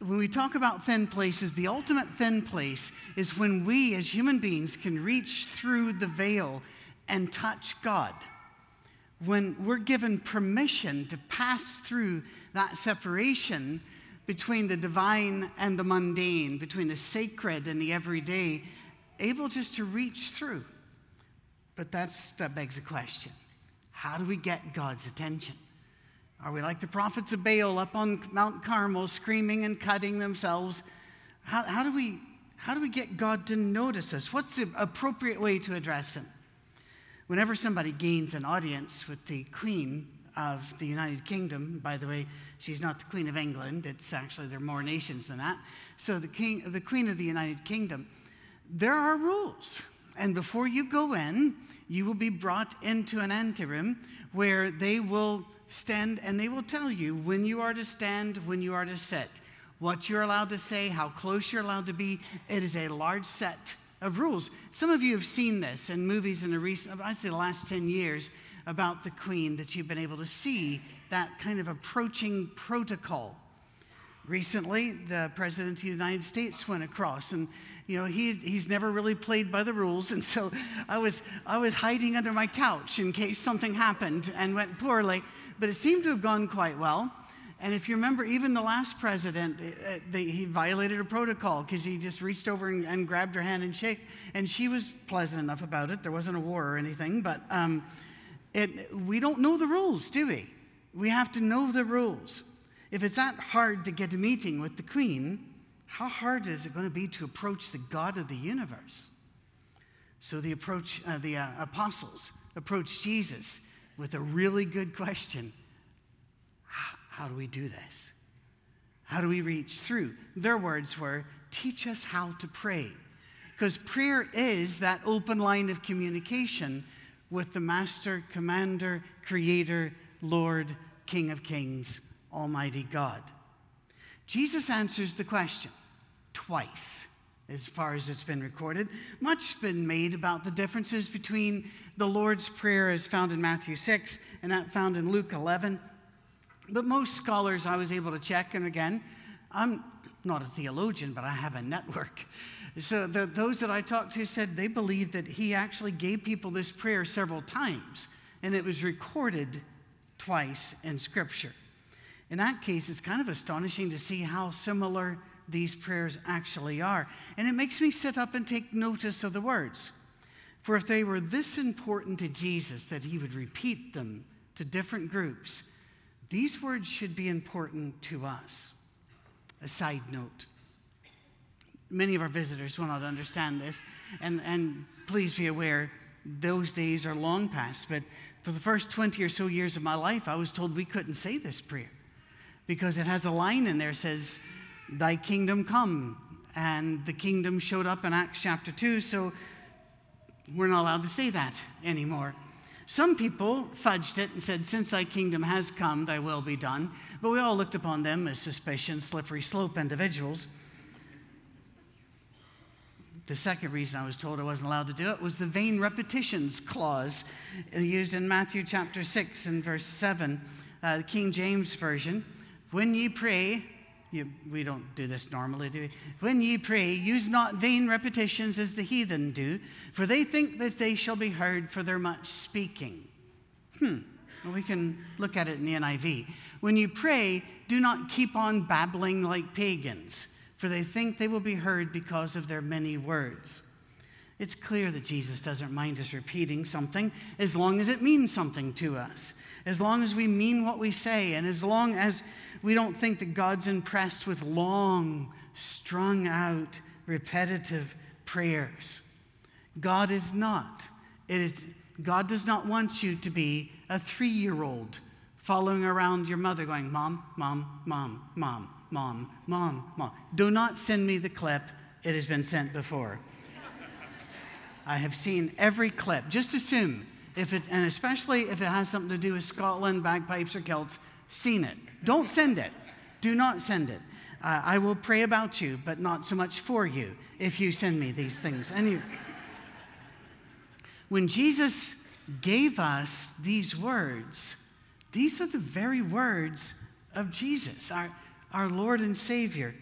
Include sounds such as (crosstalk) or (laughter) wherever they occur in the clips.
when we talk about thin places, the ultimate thin place is when we as human beings can reach through the veil and touch God. When we're given permission to pass through that separation between the divine and the mundane, between the sacred and the everyday, able just to reach through. But that begs a question How do we get God's attention? Are we like the prophets of Baal up on Mount Carmel screaming and cutting themselves? How, how, do we, how do we get God to notice us? What's the appropriate way to address Him? Whenever somebody gains an audience with the Queen of the United Kingdom, by the way, she's not the Queen of England, it's actually, there are more nations than that. So, the, king, the Queen of the United Kingdom, there are rules. And before you go in, you will be brought into an anteroom where they will stand and they will tell you when you are to stand, when you are to sit, what you're allowed to say, how close you're allowed to be. It is a large set of rules. Some of you have seen this in movies in the recent, I'd say the last 10 years, about the Queen, that you've been able to see that kind of approaching protocol. Recently, the President of the United States went across, and you know, he, he's never really played by the rules. And so I was, I was hiding under my couch in case something happened and went poorly. But it seemed to have gone quite well. And if you remember, even the last president, uh, they, he violated a protocol because he just reached over and, and, grabbed her hand and shake. And she was pleasant enough about it. There wasn't a war or anything. But um, it, we don't know the rules, do we? We have to know the rules. If it's that hard to get a meeting with the queen, how hard is it going to be to approach the God of the universe? So the approach, uh, the uh, apostles approached Jesus with a really good question how, how do we do this? How do we reach through? Their words were, teach us how to pray. Because prayer is that open line of communication with the Master, Commander, Creator, Lord, King of Kings, Almighty God. Jesus answers the question twice, as far as it's been recorded. Much has been made about the differences between the Lord's Prayer as found in Matthew 6 and that found in Luke 11. But most scholars I was able to check, and again, I'm not a theologian, but I have a network. So the, those that I talked to said they believed that he actually gave people this prayer several times, and it was recorded twice in Scripture. In that case, it's kind of astonishing to see how similar these prayers actually are. And it makes me sit up and take notice of the words. For if they were this important to Jesus that he would repeat them to different groups, these words should be important to us. A side note many of our visitors will not understand this, and, and please be aware those days are long past. But for the first 20 or so years of my life, I was told we couldn't say this prayer because it has a line in there that says, Thy kingdom come. And the kingdom showed up in Acts chapter 2, so we're not allowed to say that anymore. Some people fudged it and said, Since thy kingdom has come, thy will be done. But we all looked upon them as suspicious, slippery slope individuals. The second reason I was told I wasn't allowed to do it was the vain repetitions clause used in Matthew chapter 6 and verse 7, uh, the King James Version. When ye pray, you, we don't do this normally, do we? When ye pray, use not vain repetitions as the heathen do, for they think that they shall be heard for their much speaking. Hmm, well, we can look at it in the NIV. When you pray, do not keep on babbling like pagans, for they think they will be heard because of their many words. It's clear that Jesus doesn't mind us repeating something as long as it means something to us, as long as we mean what we say, and as long as we don't think that God's impressed with long, strung out, repetitive prayers. God is not. It is, God does not want you to be a three year old following around your mother going, Mom, Mom, Mom, Mom, Mom, Mom, Mom. Do not send me the clip. It has been sent before. I have seen every clip. Just assume, if it, and especially if it has something to do with Scotland, bagpipes, or Celts, seen it. Don't send it. Do not send it. Uh, I will pray about you, but not so much for you if you send me these things. You, when Jesus gave us these words, these are the very words of Jesus, our, our Lord and Savior.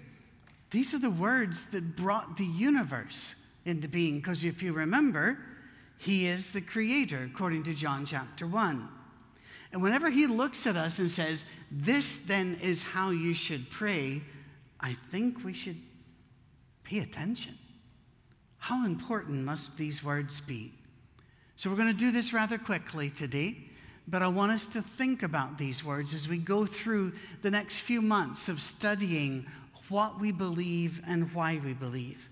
These are the words that brought the universe into being, because if you remember, he is the creator, according to John chapter 1. And whenever he looks at us and says, This then is how you should pray, I think we should pay attention. How important must these words be? So, we're going to do this rather quickly today, but I want us to think about these words as we go through the next few months of studying what we believe and why we believe.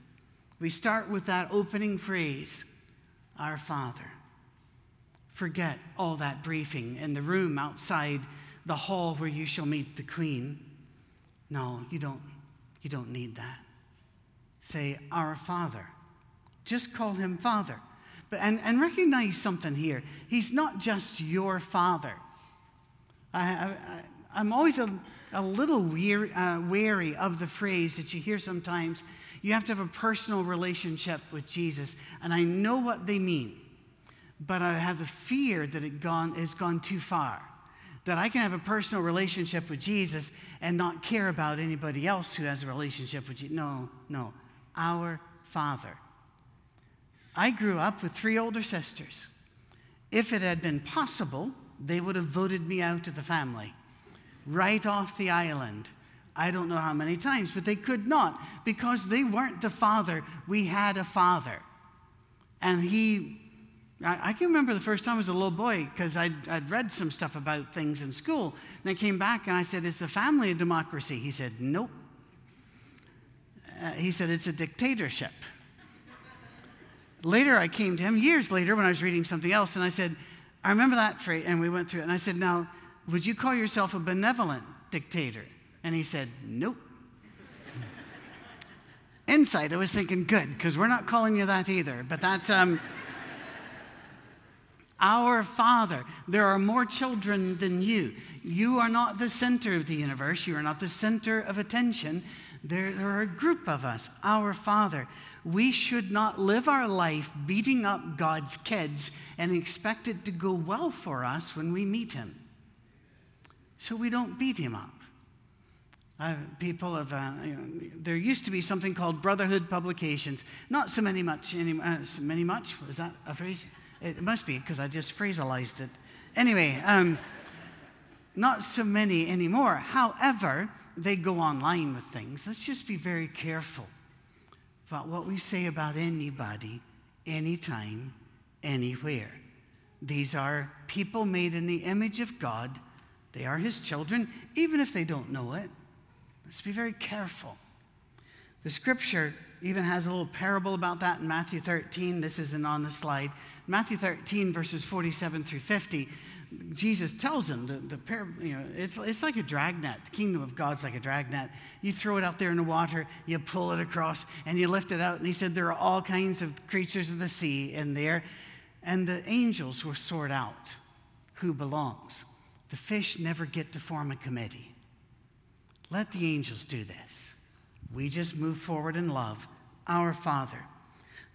We start with that opening phrase, Our Father. Forget all that briefing in the room outside the hall where you shall meet the Queen. No, you don't, you don't need that. Say, Our Father. Just call him Father. But, and, and recognize something here. He's not just your Father. I, am always a, a little weary, uh, wary of the phrase that you hear sometimes you have to have a personal relationship with Jesus. And I know what they mean, but I have the fear that it gone, has gone too far. That I can have a personal relationship with Jesus and not care about anybody else who has a relationship with Jesus. No, no. Our Father. I grew up with three older sisters. If it had been possible, they would have voted me out of the family right off the island. I don't know how many times, but they could not because they weren't the father. We had a father. And he, I, I can remember the first time I was a little boy because I'd, I'd read some stuff about things in school. And I came back and I said, Is the family a democracy? He said, Nope. Uh, he said, It's a dictatorship. later, I came to him years later when I was reading something else, and I said, I remember that phrase, and we went through it. And I said, Now, would you call yourself a benevolent dictator? And he said, Nope. Inside, I was thinking, good, because we're not calling you that either. But that's um, our Father. There are more children than you. You are not the center of the universe, you are not the center of attention. There, there are a group of us, our Father. We should not live our life beating up God's kids and expect it to go well for us when we meet Him. So we don't beat Him up. Uh, people have, uh, you know, there used to be something called Brotherhood Publications. Not so many much, any, uh, so many much, was that a phrase? It must be because I just phrasalized it. Anyway, um, not so many anymore. However, they go online with things. Let's just be very careful about what we say about anybody, anytime, anywhere. These are people made in the image of God. They are his children, even if they don't know it. Let's be very careful. The scripture even has a little parable about that in Matthew 13. This isn't on the slide. Matthew 13, verses 47 through 50, Jesus tells them the, the par- you know, it's, it's like a dragnet. The kingdom of God's like a dragnet. You throw it out there in the water, you pull it across, and you lift it out. And he said there are all kinds of creatures of the sea in there. And the angels will sort out who belongs. The fish never get to form a committee. Let the angels do this. We just move forward in love. Our Father,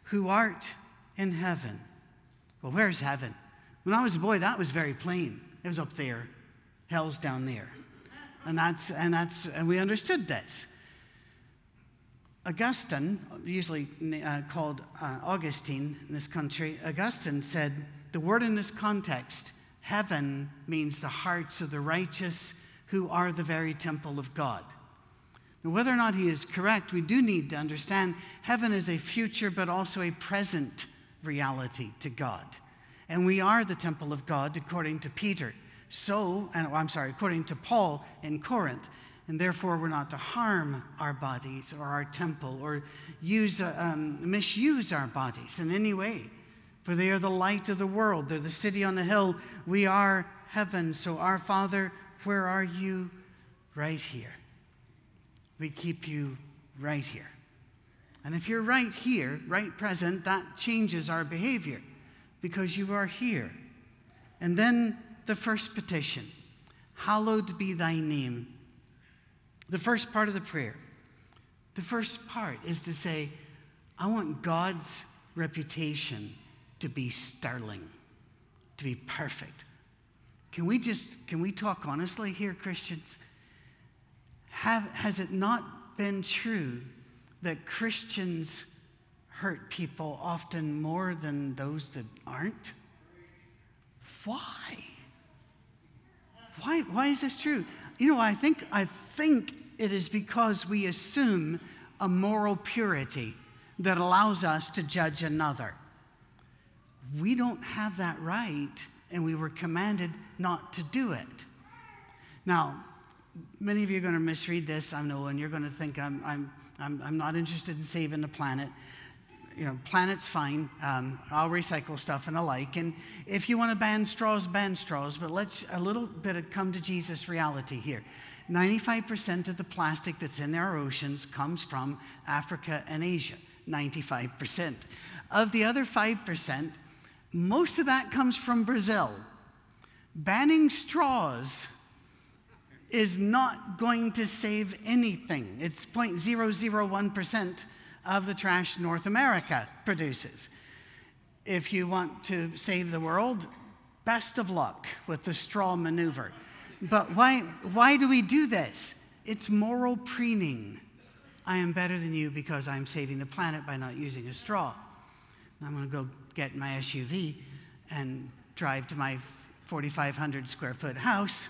who art in heaven. Well, where's heaven? When I was a boy, that was very plain. It was up there. Hell's down there. And that's and that's and we understood this. Augustine, usually uh, called uh, Augustine in this country, Augustine said the word in this context, heaven, means the hearts of the righteous who are the very temple of God. Now, whether or not he is correct, we do need to understand heaven is a future but also a present reality to God. And we are the temple of God according to Peter. So, and I'm sorry, according to Paul in Corinth. And therefore, we're not to harm our bodies or our temple or use, uh, um, misuse our bodies in any way. For they are the light of the world. They're the city on the hill. We are heaven. So, our Father where are you? Right here. We keep you right here. And if you're right here, right present, that changes our behavior because you are here. And then the first petition Hallowed be thy name. The first part of the prayer. The first part is to say, I want God's reputation to be sterling, to be perfect. Can we just, can we talk honestly here, Christians? Have, has it not been true that Christians hurt people often more than those that aren't? Why? Why, why is this true? You know, I think, I think it is because we assume a moral purity that allows us to judge another. We don't have that right, and we were commanded not to do it. Now, many of you are going to misread this, I know, and you're going to think I'm, I'm, I'm, I'm not interested in saving the planet. You know, planet's fine. Um, I'll recycle stuff and the like. And if you want to ban straws, ban straws. But let's a little bit of come to Jesus reality here. 95% of the plastic that's in our oceans comes from Africa and Asia. 95%. Of the other 5%, most of that comes from Brazil. Banning straws is not going to save anything. It's 0.001% of the trash North America produces. If you want to save the world, best of luck with the straw maneuver. But why, why do we do this? It's moral preening. I am better than you because I'm saving the planet by not using a straw. I'm going to go get my SUV and drive to my 4,500 square foot house.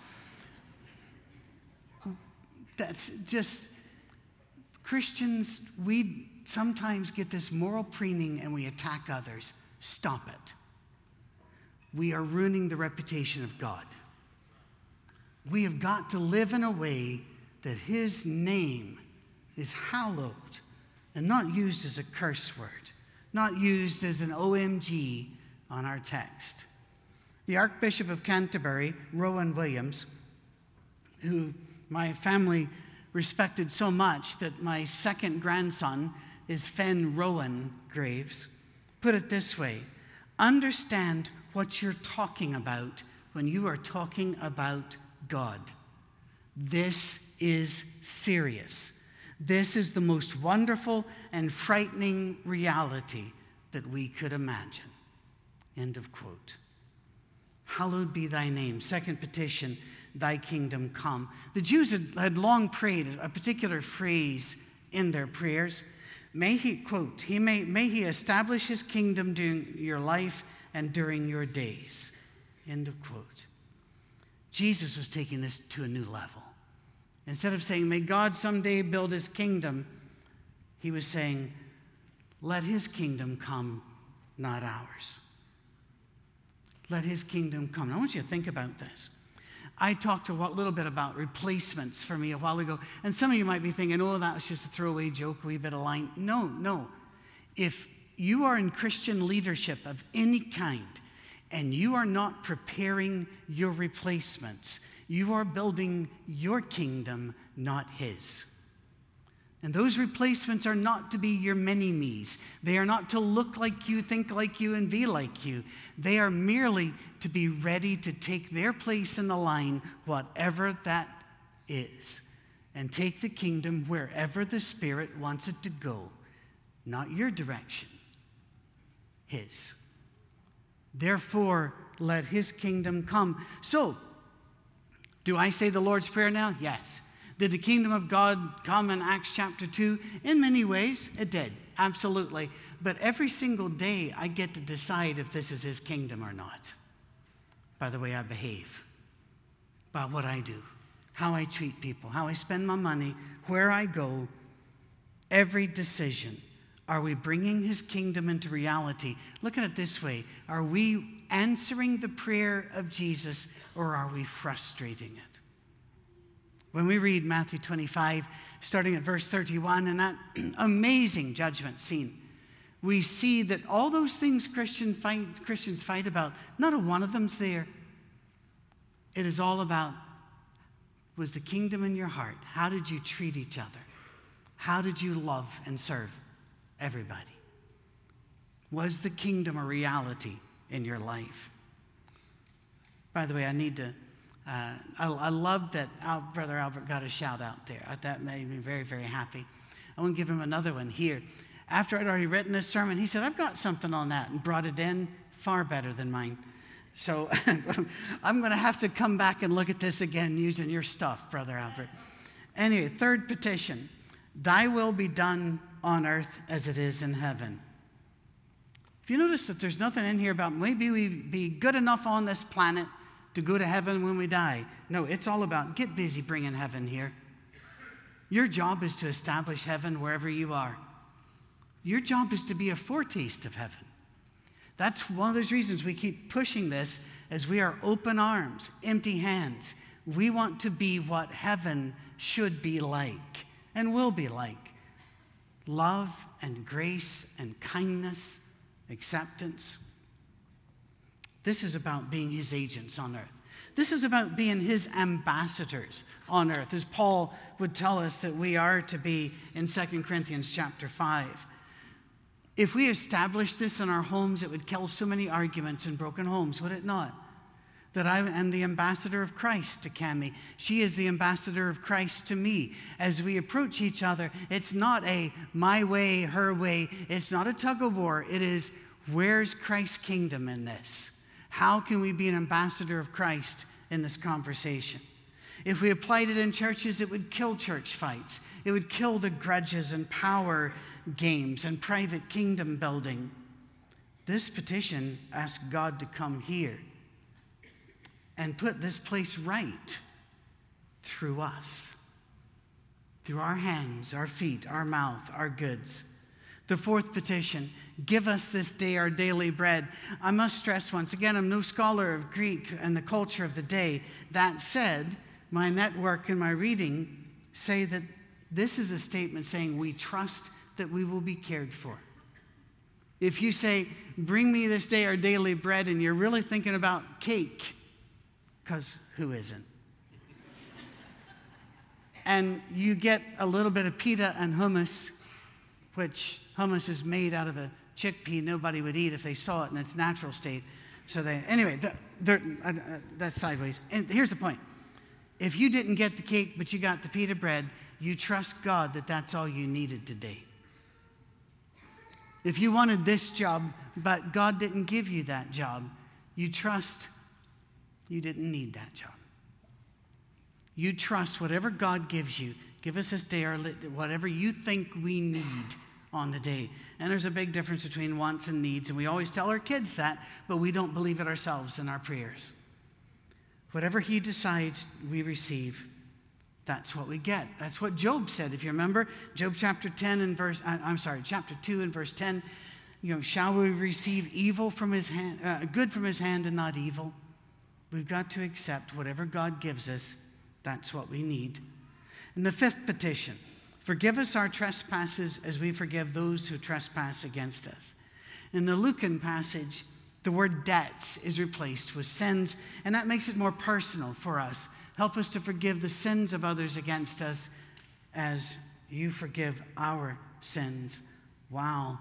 That's just, Christians, we sometimes get this moral preening and we attack others. Stop it. We are ruining the reputation of God. We have got to live in a way that His name is hallowed and not used as a curse word, not used as an OMG on our text. The Archbishop of Canterbury, Rowan Williams, who my family respected so much that my second grandson is Fen Rowan Graves, put it this way understand what you're talking about when you are talking about God. This is serious. This is the most wonderful and frightening reality that we could imagine. End of quote. Hallowed be thy name. Second petition, thy kingdom come. The Jews had, long prayed a particular phrase in their prayers. May he, quote, he may, may he establish his kingdom during your life and during your days. End of quote. Jesus was taking this to a new level. Instead of saying, May God someday build his kingdom, he was saying, Let his kingdom come, not ours. Let his kingdom come. I want you to think about this. I talked a little bit about replacements for me a while ago, and some of you might be thinking, oh, that was just a throwaway joke, a wee bit of line. No, no. If you are in Christian leadership of any kind, and you are not preparing your replacements, you are building your kingdom, not His. And those replacements are not to be your mini-me's. They are not to look like you, think like you, and be like you. They are merely to be ready to take their place in the line, whatever that is, and take the kingdom wherever the Spirit wants it to go. Not your direction, His. Therefore, let his kingdom come. So, do I say the Lord's Prayer now? Yes. Did the kingdom of God come in Acts chapter 2? In many ways, it did, absolutely. But every single day, I get to decide if this is his kingdom or not by the way I behave, by what I do, how I treat people, how I spend my money, where I go. Every decision are we bringing his kingdom into reality? Look at it this way Are we answering the prayer of Jesus or are we frustrating it? When we read Matthew 25, starting at verse 31, and that (clears throat) amazing judgment scene, we see that all those things Christian fight, Christians fight about, not a one of them's there. It is all about was the kingdom in your heart? How did you treat each other? How did you love and serve? Everybody? Was the kingdom a reality in your life? By the way, I need to. Uh, I, I love that Al, Brother Albert got a shout out there. That made me very, very happy. I want to give him another one here. After I'd already written this sermon, he said, I've got something on that and brought it in far better than mine. So (laughs) I'm going to have to come back and look at this again using your stuff, Brother Albert. Anyway, third petition Thy will be done on earth as it is in heaven. If you notice that there's nothing in here about maybe we be good enough on this planet to go to heaven when we die. No, it's all about get busy bringing heaven here. Your job is to establish heaven wherever you are. Your job is to be a foretaste of heaven. That's one of those reasons we keep pushing this as we are open arms, empty hands. We want to be what heaven should be like and will be like love and grace and kindness, acceptance. This is about being his agents on earth. This is about being his ambassadors on earth, as Paul would tell us that we are to be in 2 Corinthians chapter 5. If we established this in our homes, it would kill so many arguments in broken homes, would it not? That I am the ambassador of Christ to Cami. She is the ambassador of Christ to me. As we approach each other, it's not a my way, her way. It's not a tug of war. It is where's Christ's kingdom in this? How can we be an ambassador of Christ in this conversation? If we applied it in churches, it would kill church fights. It would kill the grudges and power games and private kingdom building. This petition asks God to come here and put this place right through us, through our hands, our feet, our mouth, our goods. The fourth petition give us this day our daily bread. I must stress once again, I'm no scholar of Greek and the culture of the day. That said, my network and my reading say that this is a statement saying we trust that we will be cared for. If you say, Bring me this day our daily bread, and you're really thinking about cake, because who isn't? and you get a little bit of pita and hummus, which hummus is made out of a chickpea nobody would eat if they saw it in its natural state. So they, anyway, uh, uh, that's sideways. And here's the point if you didn't get the cake, but you got the pita bread, you trust God that that's all you needed today. If you wanted this job, but God didn't give you that job, you trust you didn't need that job. You trust whatever God gives you. Give us this day, or whatever you think we need on the day. And there's a big difference between wants and needs, and we always tell our kids that, but we don't believe it ourselves in our prayers. Whatever He decides, we receive that's what we get. That's what Job said. If you remember, Job chapter 10 and verse, I'm sorry, chapter 2 and verse 10, you know, shall we receive evil from his hand, uh, good from his hand and not evil? We've got to accept whatever God gives us. That's what we need. And the fifth petition forgive us our trespasses as we forgive those who trespass against us. In the Lucan passage, the word debts is replaced with sins, and that makes it more personal for us. Help us to forgive the sins of others against us as you forgive our sins. Wow.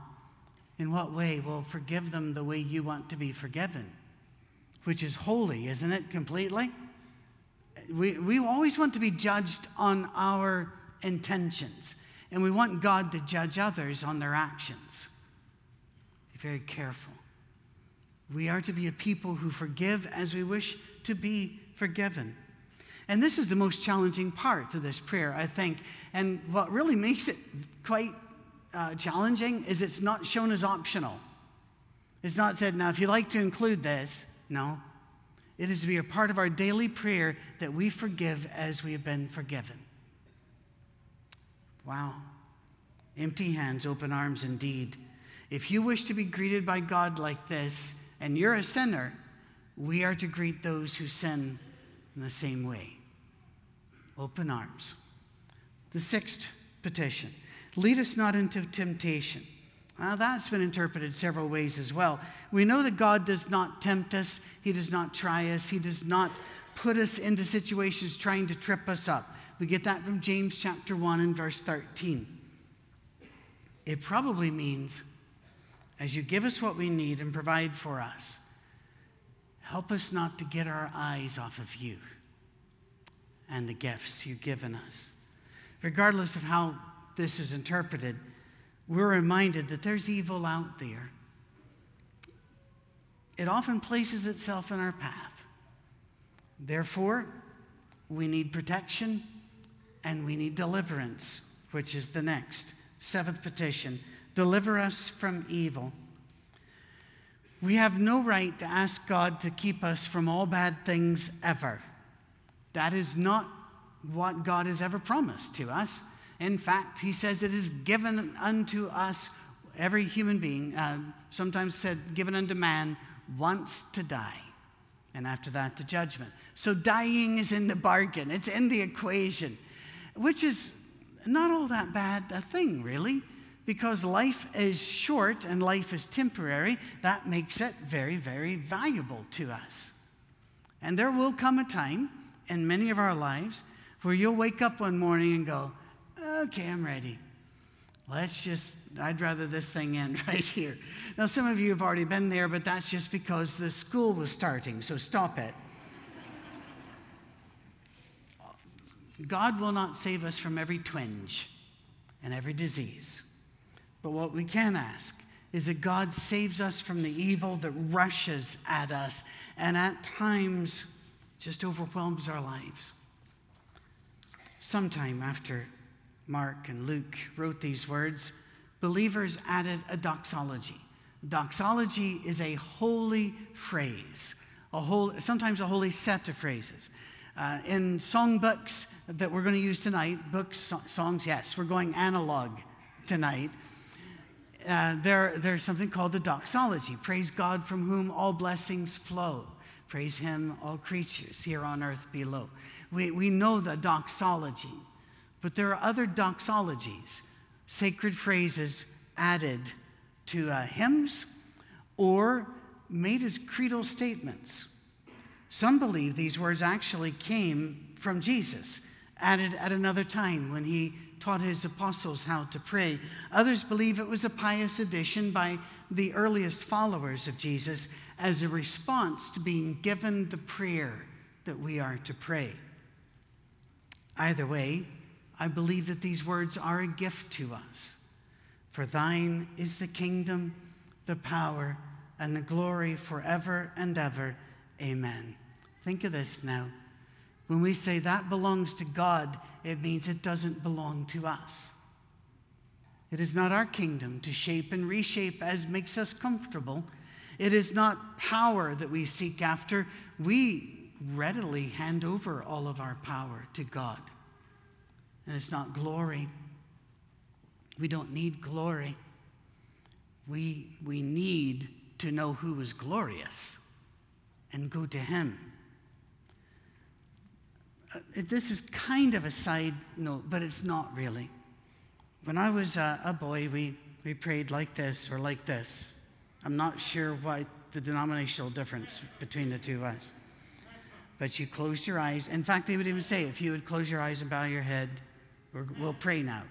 In what way? Well, forgive them the way you want to be forgiven, which is holy, isn't it? Completely? We, we always want to be judged on our intentions, and we want God to judge others on their actions. Be very careful. We are to be a people who forgive as we wish to be forgiven. And this is the most challenging part of this prayer, I think. And what really makes it quite uh, challenging is it's not shown as optional. It's not said, now, if you'd like to include this, no. It is to be a part of our daily prayer that we forgive as we have been forgiven. Wow. Empty hands, open arms indeed. If you wish to be greeted by God like this, and you're a sinner, we are to greet those who sin in the same way open arms. The sixth petition lead us not into temptation. Now, that's been interpreted several ways as well. We know that God does not tempt us, He does not try us, He does not put us into situations trying to trip us up. We get that from James chapter 1 and verse 13. It probably means, as you give us what we need and provide for us, help us not to get our eyes off of you and the gifts you've given us. Regardless of how this is interpreted, we're reminded that there's evil out there. It often places itself in our path. Therefore, we need protection and we need deliverance which is the next. Seventh petition deliver us from evil. We have no right to ask God to keep us from all bad things ever. That is not what God has ever promised to us. In fact, He says it is given unto us, every human being, uh, sometimes said, given unto man once to die, and after that to judgment. So dying is in the bargain, it's in the equation, which is not all that bad a thing, really because life is short and life is temporary, that makes it very, very valuable to us. And there will come a time in many of our lives where you'll wake up one morning and go, okay, I'm ready. Let's just, I'd rather this thing end (laughs) right here. Now, some of you have already been there, but that's just because the school was starting, so stop it. God will not save us from every twinge and every disease. But what we can ask is that God saves us from the evil that rushes at us and at times just overwhelms our lives. Sometime after Mark and Luke wrote these words, believers added a doxology. Doxology is a holy phrase, a sometimes a holy set of phrases. Uh, in songbooks that we're going to use tonight, books, so- songs, yes, we're going analog tonight uh, there, there's something called the doxology praise God from whom all blessings flow. Praise him, all creatures here on earth below. We, we know the doxology, but there are other doxologies, sacred phrases added to uh, hymns or made as creedal statements. Some believe these words actually came from Jesus, added at another time when he taught his apostles how to pray. Others believe it was a pious addition by the earliest followers of Jesus as a response to being given the prayer that we are to pray. Either way, I believe that these words are a gift to us. For thine is the kingdom, the power, and the glory forever and ever. Amen. Think of this now. When we say that belongs to God, it means it doesn't belong to us. It is not our kingdom to shape and reshape as makes us comfortable. It is not power that we seek after. We readily hand over all of our power to God. And it's not glory. We don't need glory. We, we need to know who is glorious and go to Him. Uh, this is kind of a side note, but it's not really. When I was a, a boy, we, we prayed like this or like this. I'm not sure what the denominational difference between the two was. But you closed your eyes. In fact, they would even say, if you would close your eyes and bow your head, we'll pray now.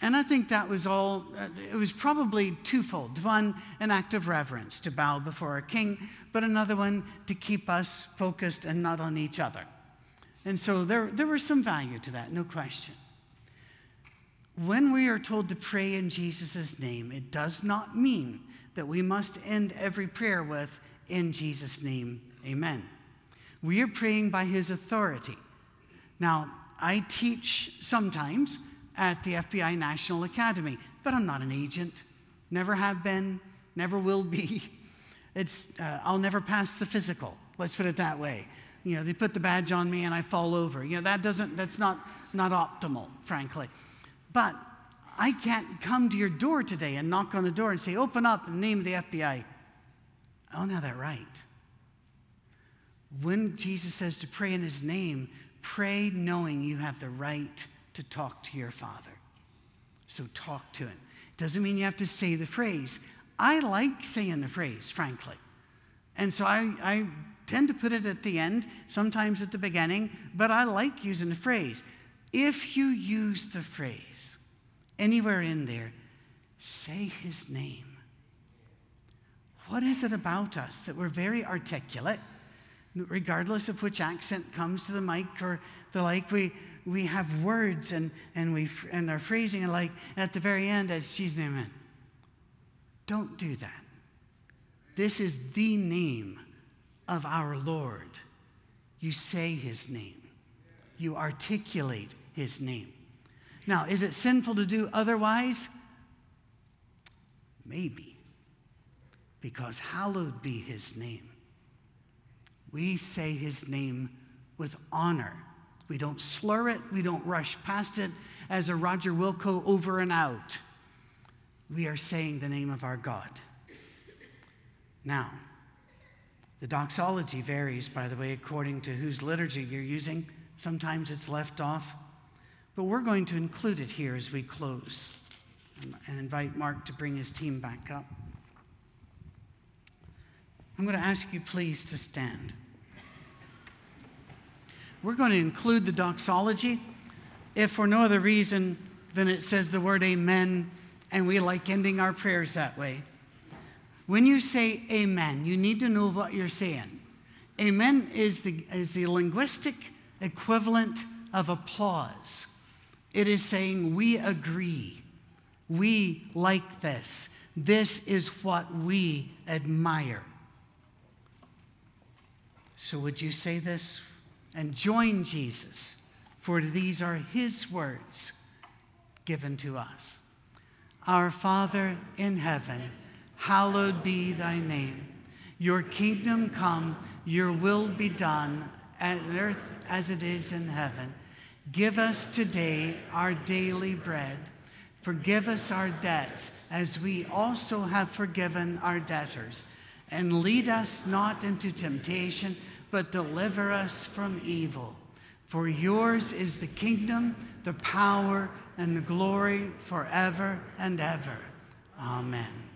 And I think that was all, uh, it was probably twofold. One, an act of reverence to bow before a king, but another one to keep us focused and not on each other. And so there, there was some value to that, no question. When we are told to pray in Jesus' name, it does not mean that we must end every prayer with, in Jesus' name, amen. We are praying by his authority. Now, I teach sometimes at the FBI National Academy, but I'm not an agent. Never have been, never will be. (laughs) It's, uh, I'll never pass the physical, let's put it that way you know, they put the badge on me and I fall over. You know, that doesn't, that's not, not optimal, frankly. But I can't come to your door today and knock on the door and say, open up in the name of the FBI. I don't have that right. When Jesus says to pray in his name, pray knowing you have the right to talk to your Father. So talk to him. Doesn't mean you have to say the phrase. I like saying the phrase, frankly. And so I, I tend to put it at the end, sometimes at the beginning, but I like using the phrase. If you use the phrase anywhere in there, say his name. What is it about us that we're very articulate, regardless of which accent comes to the mic or the like? We, we have words and, and, we, and our phrasing and like at the very end as Jesus' name. Don't do that. This is the name of our Lord. You say his name, you articulate his name. Now, is it sinful to do otherwise? Maybe. Because hallowed be his name. We say his name with honor. We don't slur it, we don't rush past it as a Roger Wilco over and out. We are saying the name of our God. Now, the doxology varies, by the way, according to whose liturgy you're using. Sometimes it's left off, but we're going to include it here as we close and invite Mark to bring his team back up. I'm going to ask you, please, to stand. We're going to include the doxology, if for no other reason than it says the word amen, and we like ending our prayers that way. When you say amen, you need to know what you're saying. Amen is the, is the linguistic equivalent of applause. It is saying, We agree. We like this. This is what we admire. So, would you say this and join Jesus? For these are his words given to us. Our Father in heaven hallowed be thy name. Your kingdom come, your will be done on earth as it is in heaven. Give us today our daily bread. Forgive us our debts as we also have forgiven our debtors. And lead us not into temptation, but deliver us from evil. For yours is the kingdom, the power, and the glory forever and ever. Amen.